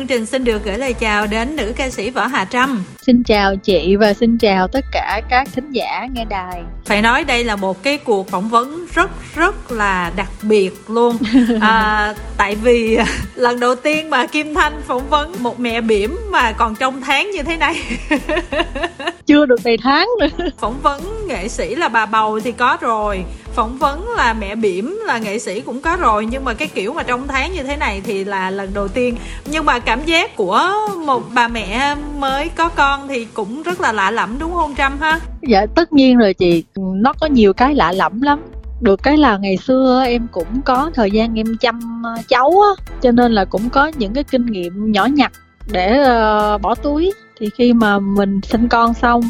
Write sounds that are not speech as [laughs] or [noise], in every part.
chương trình xin được gửi lời chào đến nữ ca sĩ Võ Hà Trâm. Xin chào chị và xin chào tất cả các thính giả nghe đài. Phải nói đây là một cái cuộc phỏng vấn rất rất là đặc biệt luôn. [laughs] À, tại vì [laughs] lần đầu tiên mà Kim Thanh phỏng vấn một mẹ bỉm mà còn trong tháng như thế này. [laughs] Chưa được đầy tháng nữa. Phỏng vấn nghệ sĩ là bà bầu thì có rồi phỏng vấn là mẹ bỉm là nghệ sĩ cũng có rồi nhưng mà cái kiểu mà trong tháng như thế này thì là lần đầu tiên. Nhưng mà cảm giác của một bà mẹ mới có con thì cũng rất là lạ lẫm đúng không trâm ha? Dạ tất nhiên rồi chị. Nó có nhiều cái lạ lẫm lắm. Được cái là ngày xưa em cũng có thời gian em chăm ờ, cháu á cho nên là cũng có những cái kinh nghiệm nhỏ nhặt để uh, bỏ túi. Thì khi mà mình sinh con xong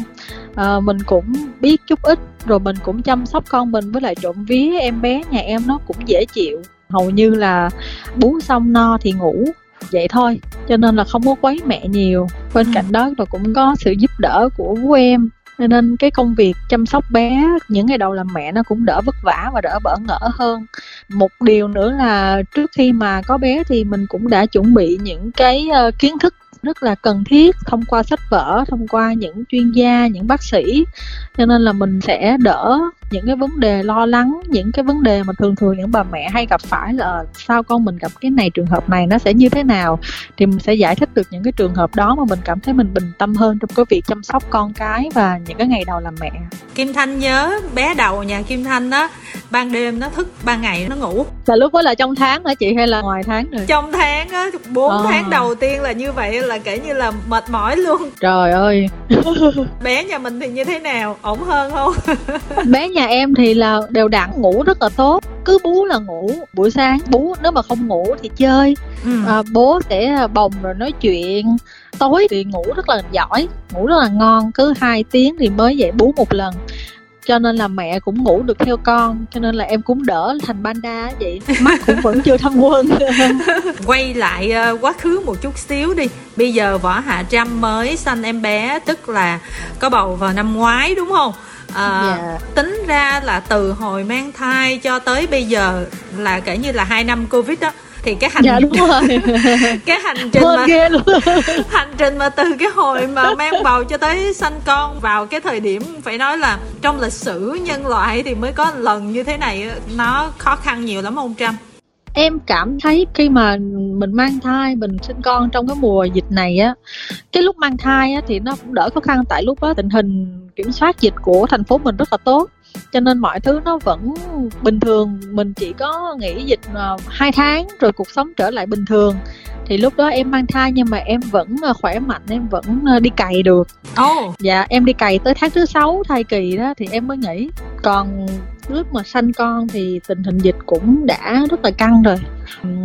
uh, mình cũng biết chút ít rồi mình cũng chăm sóc con mình với lại trộm vía em bé nhà em nó cũng dễ chịu. Hầu như là bú xong no thì ngủ vậy thôi. Cho nên là không có quấy mẹ nhiều. Bên ừ. cạnh đó là cũng có sự giúp đỡ của bố em. Nên cái công việc chăm sóc bé những ngày đầu làm mẹ nó cũng đỡ vất vả và đỡ bỡ ngỡ hơn. Một điều nữa là trước khi mà có bé thì mình cũng đã chuẩn bị những cái uh, kiến thức rất là cần thiết thông qua sách vở, thông qua những chuyên gia, những bác sĩ. Cho nên là mình sẽ đỡ những cái vấn đề lo lắng những cái vấn đề mà thường thường những bà mẹ hay gặp phải là sao con mình gặp cái này trường hợp này nó sẽ như thế nào? Thì mình sẽ giải thích được những cái trường hợp đó mà mình cảm thấy mình bình tâm hơn trong cái việc chăm sóc con cái và những cái ngày đầu làm mẹ. Kim Thanh nhớ bé đầu nhà Kim Thanh đó ban đêm nó thức ban ngày nó ngủ. Là lúc đó là trong tháng hả chị hay là ngoài tháng rồi? Trong tháng á bốn à. tháng đầu tiên là như vậy là kể như là mệt mỏi luôn. Trời ơi. [laughs] Bé nhà mình thì như thế nào? Ổn hơn không? Bé nhà em thì là đều đặn ngủ rất là tốt. Cứ bú là ngủ buổi sáng bú nếu mà không ngủ thì chơi. Ừ. à, bố sẽ bồng rồi nói chuyện. Tối thì ngủ rất là giỏi ngủ rất là ngon cứ hai tiếng thì mới dậy bú một lần cho nên là mẹ cũng ngủ được theo con cho nên là em cũng đỡ thành panda vậy mắt cũng vẫn chưa thâm quân [laughs] quay lại uh, quá khứ một chút xíu đi bây giờ võ hạ trâm mới sanh em bé tức là có bầu vào năm ngoái đúng không à, yeah. Dạ. tính ra là từ hồi mang thai cho tới bây giờ là kể như là hai năm covid đó thì cái hành dạ, đúng [laughs] rồi. cái hành trình mà luôn. [laughs] hành trình mà từ cái hồi mà mang bầu cho tới sanh con vào cái thời điểm phải nói là trong lịch sử nhân loại thì mới có lần như thế này nó khó khăn nhiều lắm ông Trâm em cảm thấy khi mà mình mang thai mình sinh con trong cái mùa dịch này á cái lúc mang thai á thì nó cũng đỡ khó khăn tại lúc đó tình hình kiểm soát dịch của thành phố mình rất là tốt cho nên mọi thứ nó vẫn bình thường. Mình chỉ có nghỉ dịch uh, hai tháng rồi cuộc sống trở lại bình thường. Thì lúc đó em mang thai nhưng mà em vẫn ờ, khỏe mạnh em vẫn ờ, đi cày được. Oh. dạ em đi cày tới tháng thứ sáu thai kỳ đó thì em mới nghỉ. Còn lúc mà sanh con thì tình hình dịch cũng đã rất là căng rồi.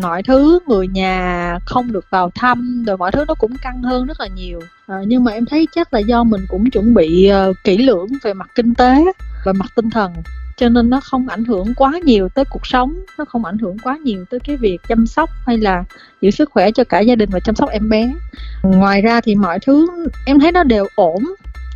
Mọi thứ người nhà không được vào thăm rồi mọi thứ nó cũng căng hơn rất là nhiều. À, nhưng mà em thấy chắc là do mình cũng chuẩn bị uh, kỹ lưỡng về mặt kinh tế và mặt tinh thần cho nên nó không ảnh hưởng quá nhiều tới cuộc sống nó không ảnh hưởng quá nhiều tới cái việc chăm sóc hay là giữ sức khỏe cho cả gia đình và chăm sóc em bé. Ngoài ra thì mọi thứ em thấy nó đều ổn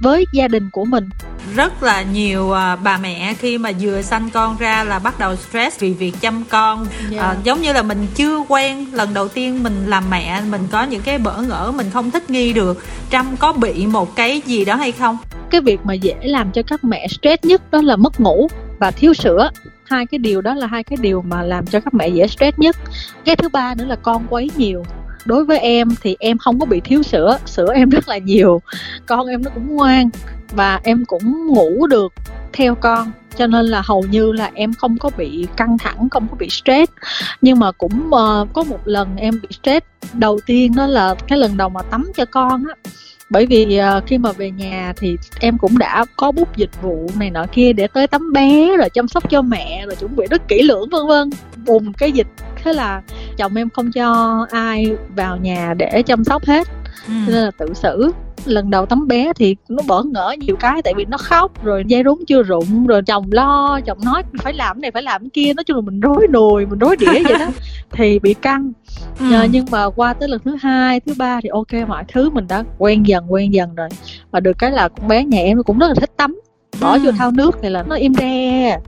với gia đình của mình. Rất là nhiều à, bà mẹ khi mà vừa sanh con ra là bắt đầu stress vì việc chăm con. Yeah. Dạ. à, giống như là mình chưa quen lần đầu tiên mình làm mẹ mình có những cái bỡ ngỡ mình không thích nghi được trâm có bị một cái gì đó hay không? Cái việc mà dễ làm cho các mẹ stress nhất đó là mất ngủ và thiếu sữa. Hai cái điều đó là hai cái điều mà làm cho các mẹ dễ stress nhất. Cái thứ ba nữa là con quấy nhiều đối với em thì em không có bị thiếu sữa sữa em rất là nhiều con em nó cũng ngoan và em cũng ngủ được theo con cho nên là hầu như là em không có bị căng thẳng không có bị stress. Nhưng mà cũng uh, có một lần em bị stress đầu tiên đó là cái lần đầu mà tắm cho con á. Bởi vì uh, khi mà về nhà thì em cũng đã có bút dịch vụ này nọ kia để tới tắm bé rồi chăm sóc cho mẹ rồi chuẩn bị rất kỹ lưỡng vân vân. Bùng cái dịch thế là chồng em không cho ai vào nhà để chăm sóc hết. Ừ. nên là tự xử. Lần đầu tắm bé thì nó bỡ ngỡ nhiều cái tại vì nó khóc rồi dây rốn chưa rụng rồi chồng lo chồng nói phải làm cái này phải làm cái kia. Nói chung là mình rối nồi mình rối đĩa vậy đó. [laughs] Thì bị căng. Ừ. à, nhưng mà qua tới lần thứ hai thứ ba thì ok mọi thứ mình đã quen dần quen dần rồi. Và được cái là con bé nhà em nó cũng rất là thích tắm. Bỏ ừ. vô thao nước này là nó im re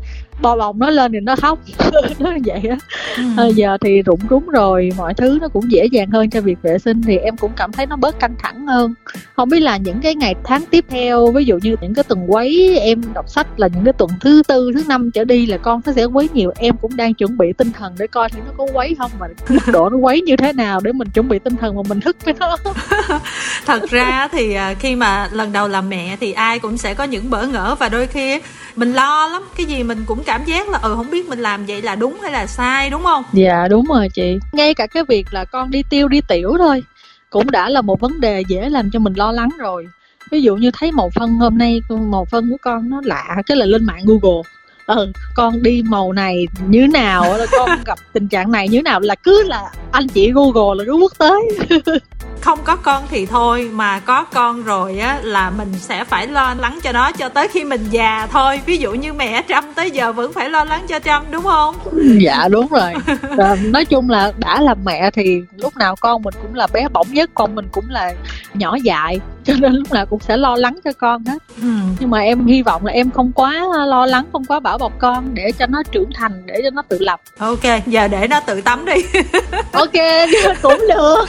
bò bồng nó lên thì nó khóc. [laughs] Nó vậy á. Ừ. à, giờ thì rụng rúng rồi mọi thứ nó cũng dễ dàng hơn cho việc vệ sinh thì em cũng cảm thấy nó bớt căng thẳng hơn. Không biết là những cái ngày tháng tiếp theo ví dụ như những cái tuần quấy em đọc sách là những cái tuần thứ tư thứ năm trở đi là con nó sẽ quấy nhiều. Em cũng đang chuẩn bị tinh thần để coi thì nó có quấy không mà mức độ nó quấy như thế nào để mình chuẩn bị tinh thần mà mình thức với nó. [laughs] Thật ra thì à, khi mà lần đầu làm mẹ thì ai cũng sẽ có những bỡ ngỡ và đôi khi mình lo lắm. Cái gì mình cũng cảm giác là ừ không biết mình làm vậy là đúng hay là sai, đúng không? Dạ đúng rồi chị. Ngay cả cái việc là con đi tiêu đi tiểu thôi cũng đã là một vấn đề dễ làm cho mình lo lắng rồi. Ví dụ như thấy màu phân hôm nay, màu phân của con nó lạ, cái là lên mạng google. Ừ con đi màu này như nào là con gặp tình trạng này như nào là cứ là anh chị google là cứ quốc tới. [laughs] không có con thì thôi mà có con rồi á là mình sẽ phải lo lắng cho nó cho tới khi mình già thôi. Ví dụ như mẹ trâm tới giờ vẫn phải lo lắng cho trâm đúng không? Dạ đúng rồi. À, [laughs] nói chung là đã làm mẹ thì lúc nào con mình cũng là bé bỏng nhất con mình cũng là nhỏ dại [laughs] cho nên lúc nào cũng sẽ lo lắng cho con hết. Ừ. nhưng mà em hy vọng là em không quá lo lắng không quá bảo bọc con để cho nó trưởng thành để cho nó tự lập. Ok giờ để nó tự tắm đi. [laughs] Ok cũng được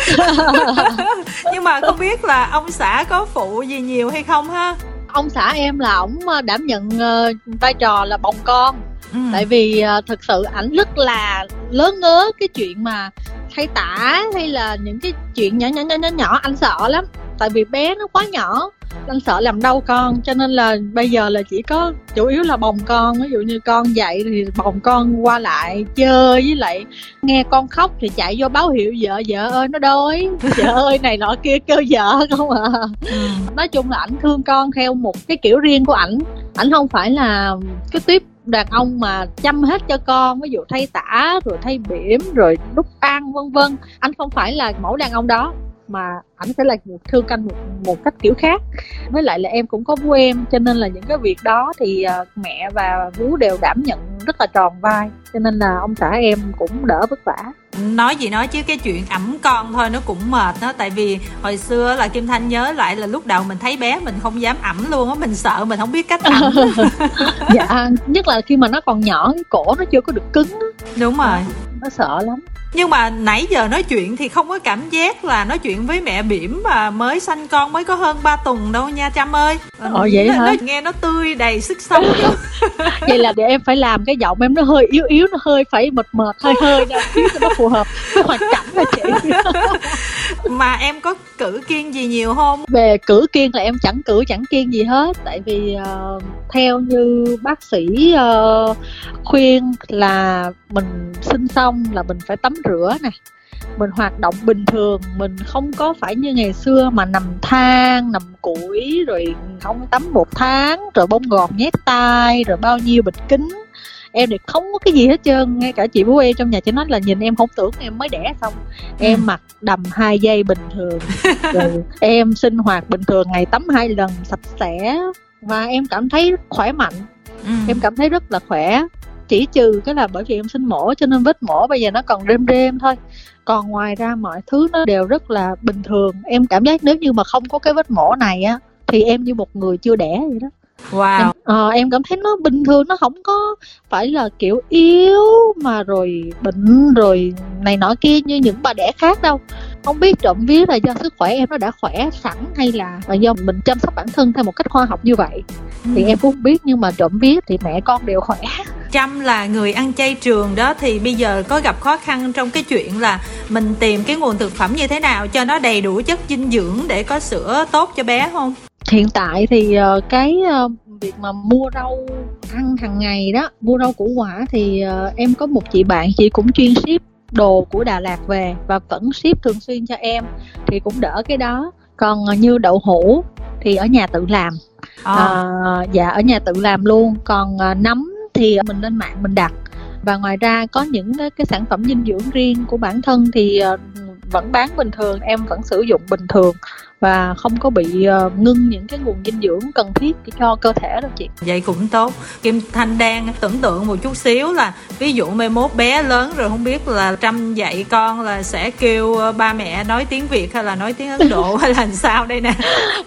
[laughs] nhưng mà không biết là ông xã có phụ gì nhiều hay không ha? Ông xã em là ổng ờ, đảm nhận uh, vai trò là bồng con. Ừ. tại vì uh, thực sự ảnh rất là lớn ngớ cái chuyện mà thay tả hay là những cái chuyện nhỏ nhỏ nhỏ nhỏ nhỏ anh sợ lắm tại vì bé nó quá nhỏ anh sợ làm đau con cho nên là bây giờ là chỉ có chủ yếu là bồng con. Ví dụ như con dậy thì bồng con qua lại chơi với lại nghe con khóc thì chạy vô báo hiệu vợ vợ ơi nó đói vợ ơi này nọ kia kêu vợ không à. Ừ. nói chung là ảnh thương con theo một cái kiểu riêng của ảnh. Ảnh không phải là cái tiếp đàn ông mà chăm hết cho con ví dụ thay tả rồi thay bỉm rồi đút ăn vân vân. Anh không phải là mẫu đàn ông đó mà ảnh sẽ là một thương canh một, một cách kiểu khác. Với lại là em cũng có vú em cho nên là những cái việc đó thì uh, mẹ và vú đều đảm nhận rất là tròn vai cho nên là ông xã em cũng đỡ vất vả. Nói gì nói chứ cái chuyện ẩm con thôi nó cũng mệt đó. Tại vì hồi xưa là kim thanh nhớ lại là lúc đầu mình thấy bé mình không dám ẩm luôn á mình sợ mình không biết cách ẩm. [laughs] Dạ nhất là khi mà nó còn nhỏ cái cổ nó chưa có được cứng đúng rồi. Nó sợ lắm nhưng mà nãy giờ nói chuyện thì không có cảm giác là nói chuyện với mẹ bỉm mà mới sanh con mới có hơn 3 tuần đâu nha Trâm ơi. Ờ vậy nó, hả? nó nghe nó tươi đầy sức sống [laughs] vậy là để em phải làm cái giọng em nó hơi yếu yếu nó hơi phải mệt mệt hơi hơi cho nó phù hợp với hoàn cảnh là chị [laughs] mà em có cử kiên gì nhiều không? Về cử kiên là em chẳng cử chẳng kiên gì hết. Tại vì uh, theo như bác sĩ uh, khuyên là mình sinh xong là mình phải tắm rửa nè. Mình hoạt động bình thường mình không có phải như ngày xưa mà nằm than nằm củi rồi không tắm một tháng rồi bông gòn nhét tay rồi bao nhiêu bịch kính em thì không có cái gì hết trơn ngay cả chị bố em trong nhà chỉ nói là nhìn em không tưởng em mới đẻ xong. Em ừ. mặc đầm hai giây bình thường [laughs] rồi em sinh hoạt bình thường ngày tắm hai lần sạch sẽ. Và em cảm thấy khỏe mạnh ừ. em cảm thấy rất là khỏe. Chỉ trừ cái là bởi vì em sinh mổ cho nên vết mổ bây giờ nó còn rêm rêm thôi. Còn ngoài ra mọi thứ nó đều rất là bình thường. Em cảm giác nếu như mà không có cái vết mổ này á thì em như một người chưa đẻ vậy đó Wow. Em, à, em cảm thấy nó bình thường nó không có phải là kiểu yếu mà rồi bệnh rồi này nọ kia như những bà đẻ khác đâu không biết trộm vía là do sức khỏe em nó đã khỏe sẵn hay là, do mình chăm sóc bản thân theo một cách khoa học như vậy ừ. thì em cũng không biết nhưng mà trộm vía thì mẹ con đều khỏe Trâm là người ăn chay trường đó thì bây giờ có gặp khó khăn trong cái chuyện là mình tìm cái nguồn thực phẩm như thế nào cho nó đầy đủ chất dinh dưỡng để có sữa tốt cho bé không? Hiện tại thì uh, cái uh, việc mà mua rau ăn hàng ngày đó mua rau củ quả thì uh, em có một chị bạn chị cũng chuyên ship đồ của Đà Lạt về và vẫn ship thường xuyên cho em thì cũng đỡ cái đó. Còn như đậu hũ thì ở nhà tự làm. À. uh, dạ ở nhà tự làm luôn. Còn uh, nấm thì mình lên mạng mình đặt. Và ngoài ra có những cái, cái sản phẩm dinh dưỡng riêng của bản thân thì uh, vẫn bán bình thường em vẫn sử dụng bình thường và không có bị uh, ngưng những cái nguồn dinh dưỡng cần thiết cho cơ thể đâu chị. Vậy cũng tốt. Kim thanh đang tưởng tượng một chút xíu là ví dụ mai mốt bé lớn rồi không biết là trăm dạy con là sẽ kêu ờ, ba mẹ nói tiếng việt hay là nói tiếng ấn độ [laughs] hay là sao đây nè?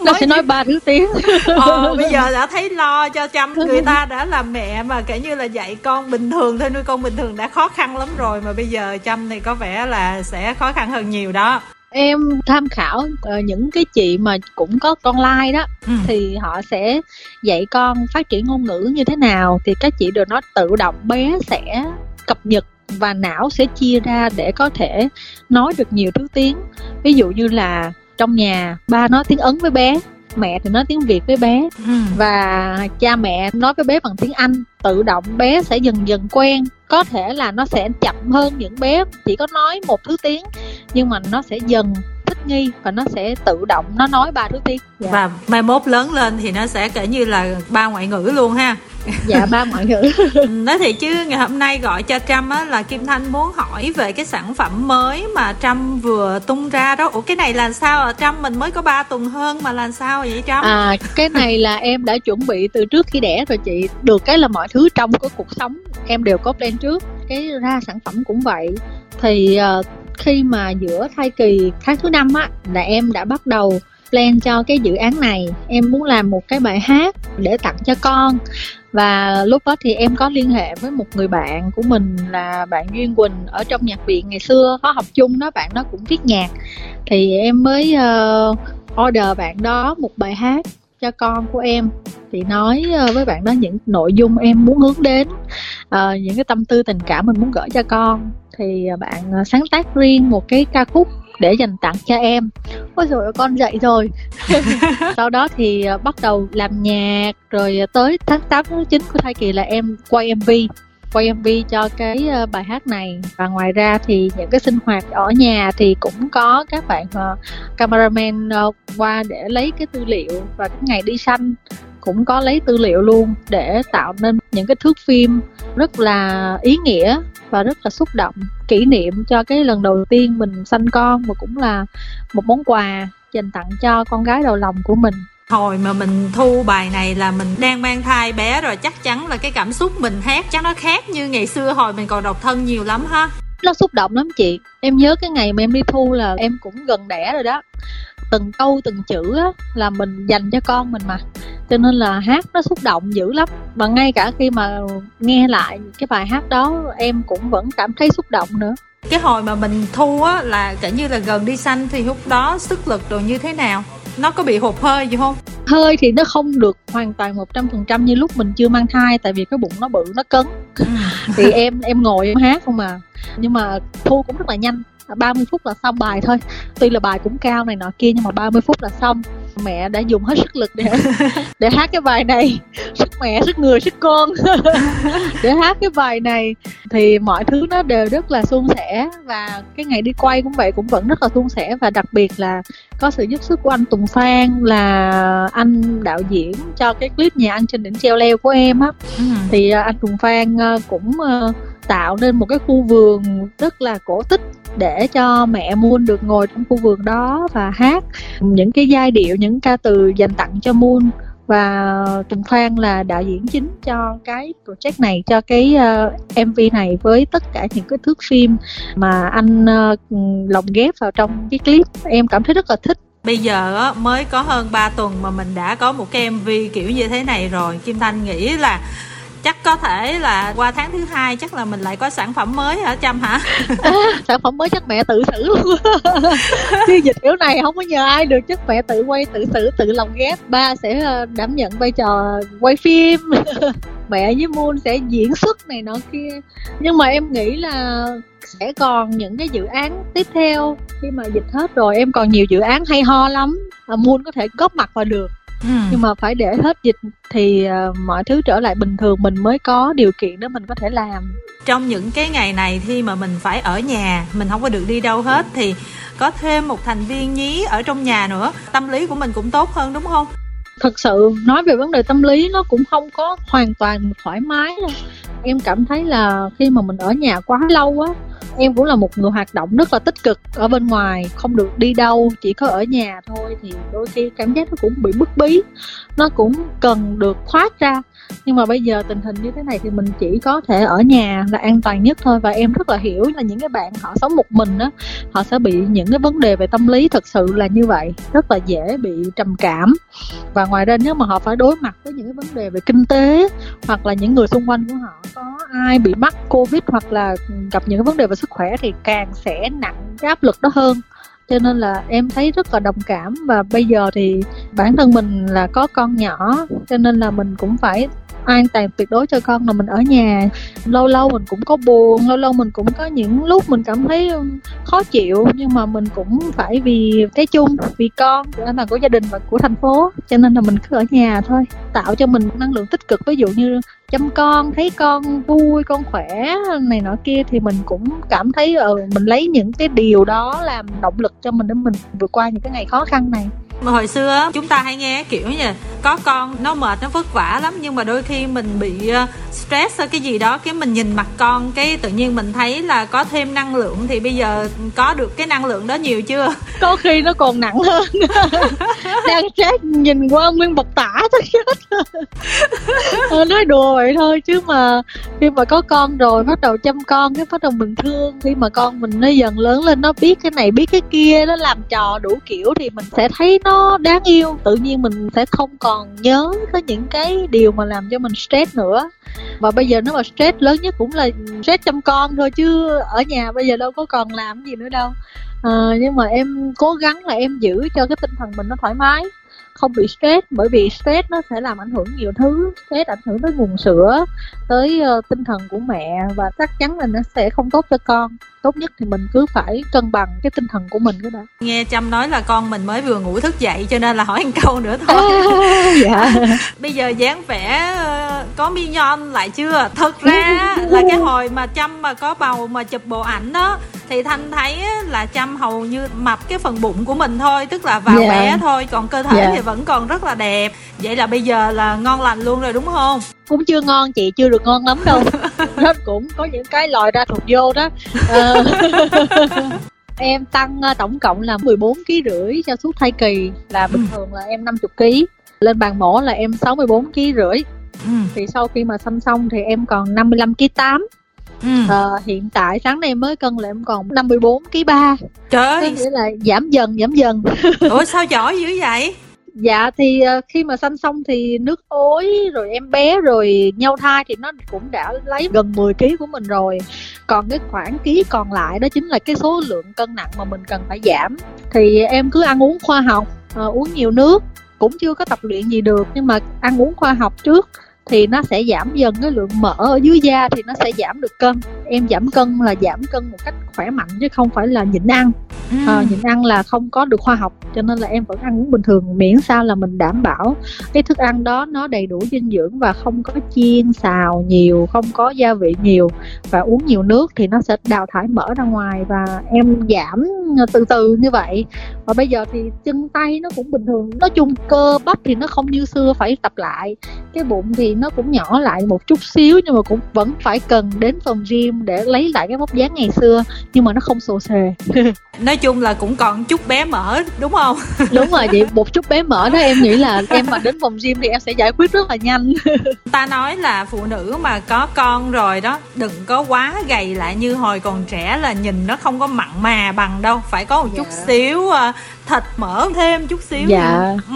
Nó sẽ nói ba thứ tiếng. Ờ, bây giờ đã thấy lo cho chăm [laughs] người ta đã là mẹ mà kể như là dạy con bình thường thôi nuôi con bình thường đã khó khăn lắm rồi. Mà bây giờ chăm thì có vẻ là sẽ khó khăn hơn nhiều đó em tham khảo uh, những cái chị mà cũng có con lai đó ừ. thì họ sẽ dạy con phát triển ngôn ngữ như thế nào thì các chị đều nói tự động bé sẽ cập nhật và não sẽ chia ra để có thể nói được nhiều thứ tiếng ví dụ như là trong nhà ba nói tiếng ấn với bé mẹ thì nói tiếng việt với bé ừ. và cha mẹ nói với bé bằng tiếng anh tự động bé sẽ dần dần quen có thể là nó sẽ chậm hơn những bé chỉ có nói một thứ tiếng nhưng mà nó sẽ dần thích nghi và nó sẽ tự động nó nói ba thứ tiếng dạ. và mai mốt lớn lên thì nó sẽ kể như là ba ngoại ngữ luôn ha [laughs] dạ ba ngoại ngữ [laughs] nói thiệt chứ ngày hôm nay gọi cho trâm á là kim thanh muốn hỏi về cái sản phẩm mới mà trâm vừa tung ra đó. Ủa cái này là sao à trâm mình mới có 3 tuần hơn mà là sao vậy trâm à cái này là em đã chuẩn bị từ trước khi đẻ rồi chị. Được cái là mọi thứ trong cái cuộc sống em đều có plan trước. Cái ra sản phẩm cũng vậy. Thì uh, khi mà giữa thai kỳ tháng thứ năm á là em đã bắt đầu plan cho cái dự án này. Em muốn làm một cái bài hát để tặng cho con. Và lúc đó thì em có liên hệ với một người bạn của mình là bạn duyên quỳnh ở trong nhạc viện ngày xưa có học chung đó bạn đó cũng viết nhạc. Thì em mới uh, order bạn đó một bài hát cho con của em. Thì nói ờ, với bạn đó những nội dung em muốn hướng đến uh, những cái tâm tư tình cảm mình muốn gửi cho con. Thì bạn sáng tác riêng một cái ca khúc để dành tặng cho em. Ôi rồi con dậy rồi. [laughs] Sau đó thì ờ, bắt đầu làm nhạc rồi tới tháng 8 tháng 9 của thai kỳ là em quay mv quay mv cho cái ờ, bài hát này. Và ngoài ra thì những cái sinh hoạt ở nhà thì cũng có các bạn uh, cameraman uh, qua để lấy cái tư liệu và cái ngày đi sanh cũng có lấy tư liệu luôn để tạo nên những cái thước phim rất là ý nghĩa và rất là xúc động kỷ niệm cho cái lần đầu tiên mình sanh con và cũng là một món quà dành tặng cho con gái đầu lòng của mình. Hồi mà mình thu bài này là mình đang mang thai bé rồi chắc chắn là cái cảm xúc mình hát chắc nó khác như ngày xưa hồi mình còn độc thân nhiều lắm ha. Nó xúc động lắm chị. Em nhớ cái ngày mà em đi thu là em cũng gần đẻ rồi đó từng câu từng chữ á, là mình dành cho con mình mà. Cho nên là hát nó xúc động dữ lắm. Và ngay cả khi mà nghe lại cái bài hát đó em cũng vẫn cảm thấy xúc động nữa. Cái hồi mà mình thu á là cả như là gần đi xanh thì lúc đó sức lực đồ như thế nào? Nó có bị hụt hơi gì không? Hơi thì nó không được hoàn toàn một trăm phần trăm như lúc mình chưa mang thai tại vì cái bụng nó bự nó cứng ừ. [laughs] thì em em ngồi em hát không mà nhưng mà thu cũng rất là nhanh 30 phút là xong bài thôi. Tuy là bài cũng cao này nọ kia nhưng mà 30 phút là xong. Mẹ đã dùng hết sức lực để [laughs] để hát cái bài này. Sức mẹ sức người sức con. [laughs] Để hát cái bài này thì mọi thứ nó đều rất là suôn sẻ và cái ngày đi quay cũng vậy cũng vẫn rất là suôn sẻ và đặc biệt là có sự giúp sức của anh Tùng Phan là anh đạo diễn cho cái clip nhà anh trên đỉnh treo leo của em á. Ừ. thì à, anh Tùng Phan à, cũng à, tạo nên một cái khu vườn rất là cổ tích để cho mẹ Moon được ngồi trong khu vườn đó và hát những cái giai điệu những ca từ dành tặng cho Moon. Và Tùng Phan là đạo diễn chính cho cái project này cho cái ờ, uh, MV này với tất cả những cái thước phim mà anh uh, lồng ghép vào trong cái clip. Em cảm thấy rất là thích. Bây giờ mới có hơn 3 tuần mà mình đã có một cái MV kiểu như thế này rồi. Kim Thanh nghĩ là chắc có thể là qua tháng thứ hai chắc là mình lại có sản phẩm mới hả trâm hả? À, [laughs] sản phẩm mới chắc mẹ tự xử luôn. Khi dịch kiểu này không có nhờ ai được chắc mẹ tự quay tự xử tự lòng ghép. Ba sẽ ờ, đảm nhận vai trò quay phim. [laughs] Mẹ với Moon sẽ diễn xuất này nọ kia. Nhưng mà em nghĩ là sẽ còn những cái dự án tiếp theo. Khi mà dịch hết rồi em còn nhiều dự án hay ho lắm. À, Moon có thể góp mặt vào được ừ. nhưng mà phải để hết dịch thì uh, mọi thứ trở lại bình thường mình mới có điều kiện để mình có thể làm. Trong những cái ngày này khi mà mình phải ở nhà mình không có được đi đâu hết thì có thêm một thành viên nhí ở trong nhà nữa. Tâm lý của mình cũng tốt hơn đúng không thật sự, nói về vấn đề tâm lý, nó cũng không có hoàn toàn thoải mái đâu. Em cảm thấy là khi mà mình ở nhà quá lâu á, em cũng là một người hoạt động rất là tích cực ở bên ngoài, không được đi đâu, chỉ có ở nhà thôi, thì đôi khi cảm giác nó cũng bị bức bí, nó cũng cần được thoát ra nhưng mà bây giờ tình hình như thế này thì mình chỉ có thể ở nhà là an toàn nhất thôi. Và em rất là hiểu là những cái bạn họ sống một mình đó họ sẽ bị những cái vấn đề về tâm lý thật sự là như vậy, rất là dễ bị trầm cảm. Và ngoài ra nếu mà họ phải đối mặt với những cái vấn đề về kinh tế hoặc là những người xung quanh của họ, có ai bị mắc covid hoặc là gặp những cái vấn đề về sức khỏe thì càng sẽ nặng cái áp lực đó hơn cho nên là em thấy rất là đồng cảm và bây giờ thì bản thân mình là có con nhỏ, cho nên là mình cũng phải an toàn tuyệt đối cho con là mình ở nhà. Lâu lâu mình cũng có buồn lâu lâu mình cũng có những lúc mình cảm thấy khó chịu nhưng mà mình cũng phải vì cái chung vì con an toàn của gia đình và của thành phố. Cho nên là mình cứ ở nhà thôi tạo cho mình năng lượng tích cực. Ví dụ như chăm con thấy con vui con khỏe này nọ kia thì mình cũng cảm thấy ừ, mình lấy những cái điều đó làm động lực cho mình để mình vượt qua những cái ngày khó khăn này. Mà hồi xưa chúng ta hay nghe kiểu như có con nó mệt nó vất vả lắm. Nhưng mà đôi khi mình bị ờ, stress hay cái gì đó cái mình nhìn mặt con cái tự nhiên mình thấy là có thêm năng lượng. Thì bây giờ có được cái năng lượng đó nhiều chưa? [laughs] Có khi nó còn nặng hơn. [laughs] Đang stress nhìn qua nguyên bọc tả chết [laughs] ờ, nói đùa vậy thôi chứ mà khi mà có con rồi bắt đầu chăm con cái bắt đầu mình thương. Khi mà con mình nó dần lớn lên nó biết cái này biết cái kia nó làm trò đủ kiểu thì mình sẽ thấy nó đáng yêu. Tự nhiên mình sẽ không còn còn nhớ tới những cái điều mà làm cho mình stress nữa. Và bây giờ nếu mà stress lớn nhất cũng là stress chăm con thôi chứ ở nhà bây giờ đâu có còn làm gì nữa đâu. À, nhưng mà em cố gắng là em giữ cho cái tinh thần mình nó thoải mái không bị stress bởi vì stress nó sẽ làm ảnh hưởng nhiều thứ. Stress ảnh hưởng tới nguồn sữa tới uh, tinh thần của mẹ và chắc chắn là nó sẽ không tốt cho con. Tốt nhất thì mình cứ phải cân bằng cái tinh thần của mình cái đó nghe trâm nói là con mình mới vừa ngủ thức dậy cho nên là hỏi một câu nữa thôi. [laughs] Dạ. [laughs] Bây giờ dáng vẻ ờ, có mi nhon lại chưa? Thật ra là cái hồi mà trâm mà có bầu mà chụp bộ ảnh đó thì thanh thấy là trâm hầu như mập cái phần bụng của mình thôi tức là vào yeah. Dạ. bé thôi còn cơ thể yeah. thì vẫn còn rất là đẹp vậy là bây giờ là ngon lành luôn rồi đúng không cũng chưa ngon chị chưa được ngon lắm đâu [laughs] nó cũng có những cái lòi ra thuộc vô đó ờ. [laughs] em tăng ờ, tổng cộng là 14 kg rưỡi cho suốt thai kỳ là bình ừ. thường là em 50 kg lên bàn mổ là em 64 kg rưỡi ừ. thì sau khi mà xăm xong thì em còn 55 kg 8 Ừ. À, hiện tại sáng nay mới cân là em còn 54 kg 3 Trời ơi. nghĩa là giảm dần giảm dần. [laughs] Ủa sao giỏi dữ vậy? Dạ thì uh, khi mà sanh xong thì nước ối rồi em bé rồi nhau thai thì nó cũng đã lấy gần 10 kg của mình rồi. Còn cái khoản ký còn lại đó chính là cái số lượng cân nặng mà mình cần phải giảm. Thì em cứ ăn uống khoa học uh, uống nhiều nước cũng chưa có tập luyện gì được nhưng mà ăn uống khoa học trước thì nó sẽ giảm dần cái lượng mỡ ở dưới da thì nó sẽ giảm được cân. Em giảm cân là giảm cân một cách khỏe mạnh chứ không phải là nhịn ăn. Ừ. à, nhịn ăn là không có được khoa học cho nên là em vẫn ăn uống bình thường miễn sao là mình đảm bảo cái thức ăn đó nó đầy đủ dinh dưỡng và không có chiên xào nhiều không có gia vị nhiều và uống nhiều nước thì nó sẽ đào thải mỡ ra ngoài và em giảm từ từ như vậy. Và bây giờ thì chân tay nó cũng bình thường. Nói chung cơ bắp thì nó không như xưa phải tập lại. Cái bụng thì nó cũng nhỏ lại một chút xíu nhưng mà cũng vẫn phải cần đến phòng gym để lấy lại cái vóc dáng ngày xưa nhưng mà nó không xồ xề. [laughs] Nói chung là cũng còn chút bé mỡ đúng không? [laughs] Đúng rồi chị một chút bé mỡ đó em nghĩ là em mà đến phòng gym thì em sẽ giải quyết rất là nhanh. [laughs] Ta nói là phụ nữ mà có con rồi đó đừng có quá gầy lại như hồi còn trẻ là nhìn nó không có mặn mà bằng đâu phải có một chút dạ. xíu uh, thịt mỡ thêm chút xíu dạ. ừ.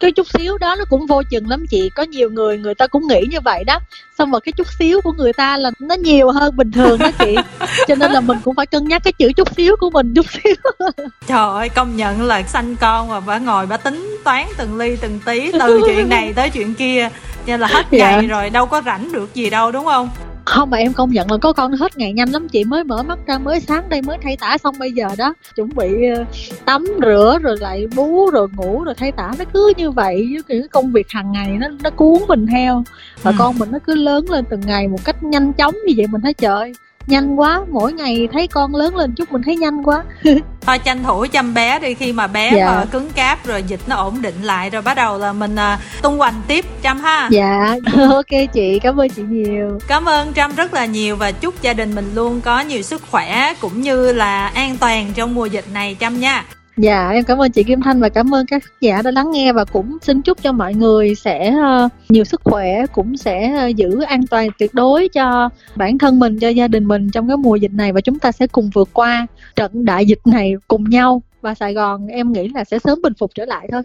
cái chút xíu đó nó cũng vô chừng lắm chị. Có nhiều người người ta cũng nghĩ như vậy đó. Xong rồi cái chút xíu của người ta là nó nhiều hơn bình thường đó chị. [laughs] Cho nên là mình cũng phải cân nhắc cái chữ chút xíu của mình chút xíu. [laughs] Trời ơi công nhận là sanh con mà bà ngồi bà tính toán từng ly từng tí từ [laughs] chuyện này tới chuyện kia. Cho là hết dạ. ngày rồi đâu có rảnh được gì đâu đúng không không mà em công nhận là có con hết ngày nhanh lắm chị mới mở mắt ra mới sáng đây mới thay tả xong bây giờ đó. Chuẩn bị ờ, tắm rửa rồi lại bú rồi ngủ rồi thay tả nó cứ như vậy với cái công việc hàng ngày nó nó cuốn mình theo. Và ừ. con mình nó cứ lớn lên từng ngày một cách nhanh chóng như vậy mình thấy trời nhanh quá mỗi ngày thấy con lớn lên chút mình thấy nhanh quá. [laughs] Thôi tranh thủ chăm bé đi khi mà bé dạ. mà cứng cáp rồi dịch nó ổn định lại rồi bắt đầu là mình uh, tung hoành tiếp trâm ha. Dạ [laughs] ok chị cảm ơn chị nhiều. Cảm ơn trâm rất là nhiều và chúc gia đình mình luôn có nhiều sức khỏe cũng như là an toàn trong mùa dịch này trâm nha Dạ em cảm ơn chị Kim Thanh và cảm ơn các khán giả đã lắng nghe và cũng xin chúc cho mọi người sẽ ờ, nhiều sức khỏe, cũng sẽ ờ, giữ an toàn tuyệt đối cho bản thân mình, cho gia đình mình trong cái mùa dịch này và chúng ta sẽ cùng vượt qua trận đại dịch này cùng nhau và Sài Gòn, em nghĩ là sẽ sớm bình phục trở lại thôi.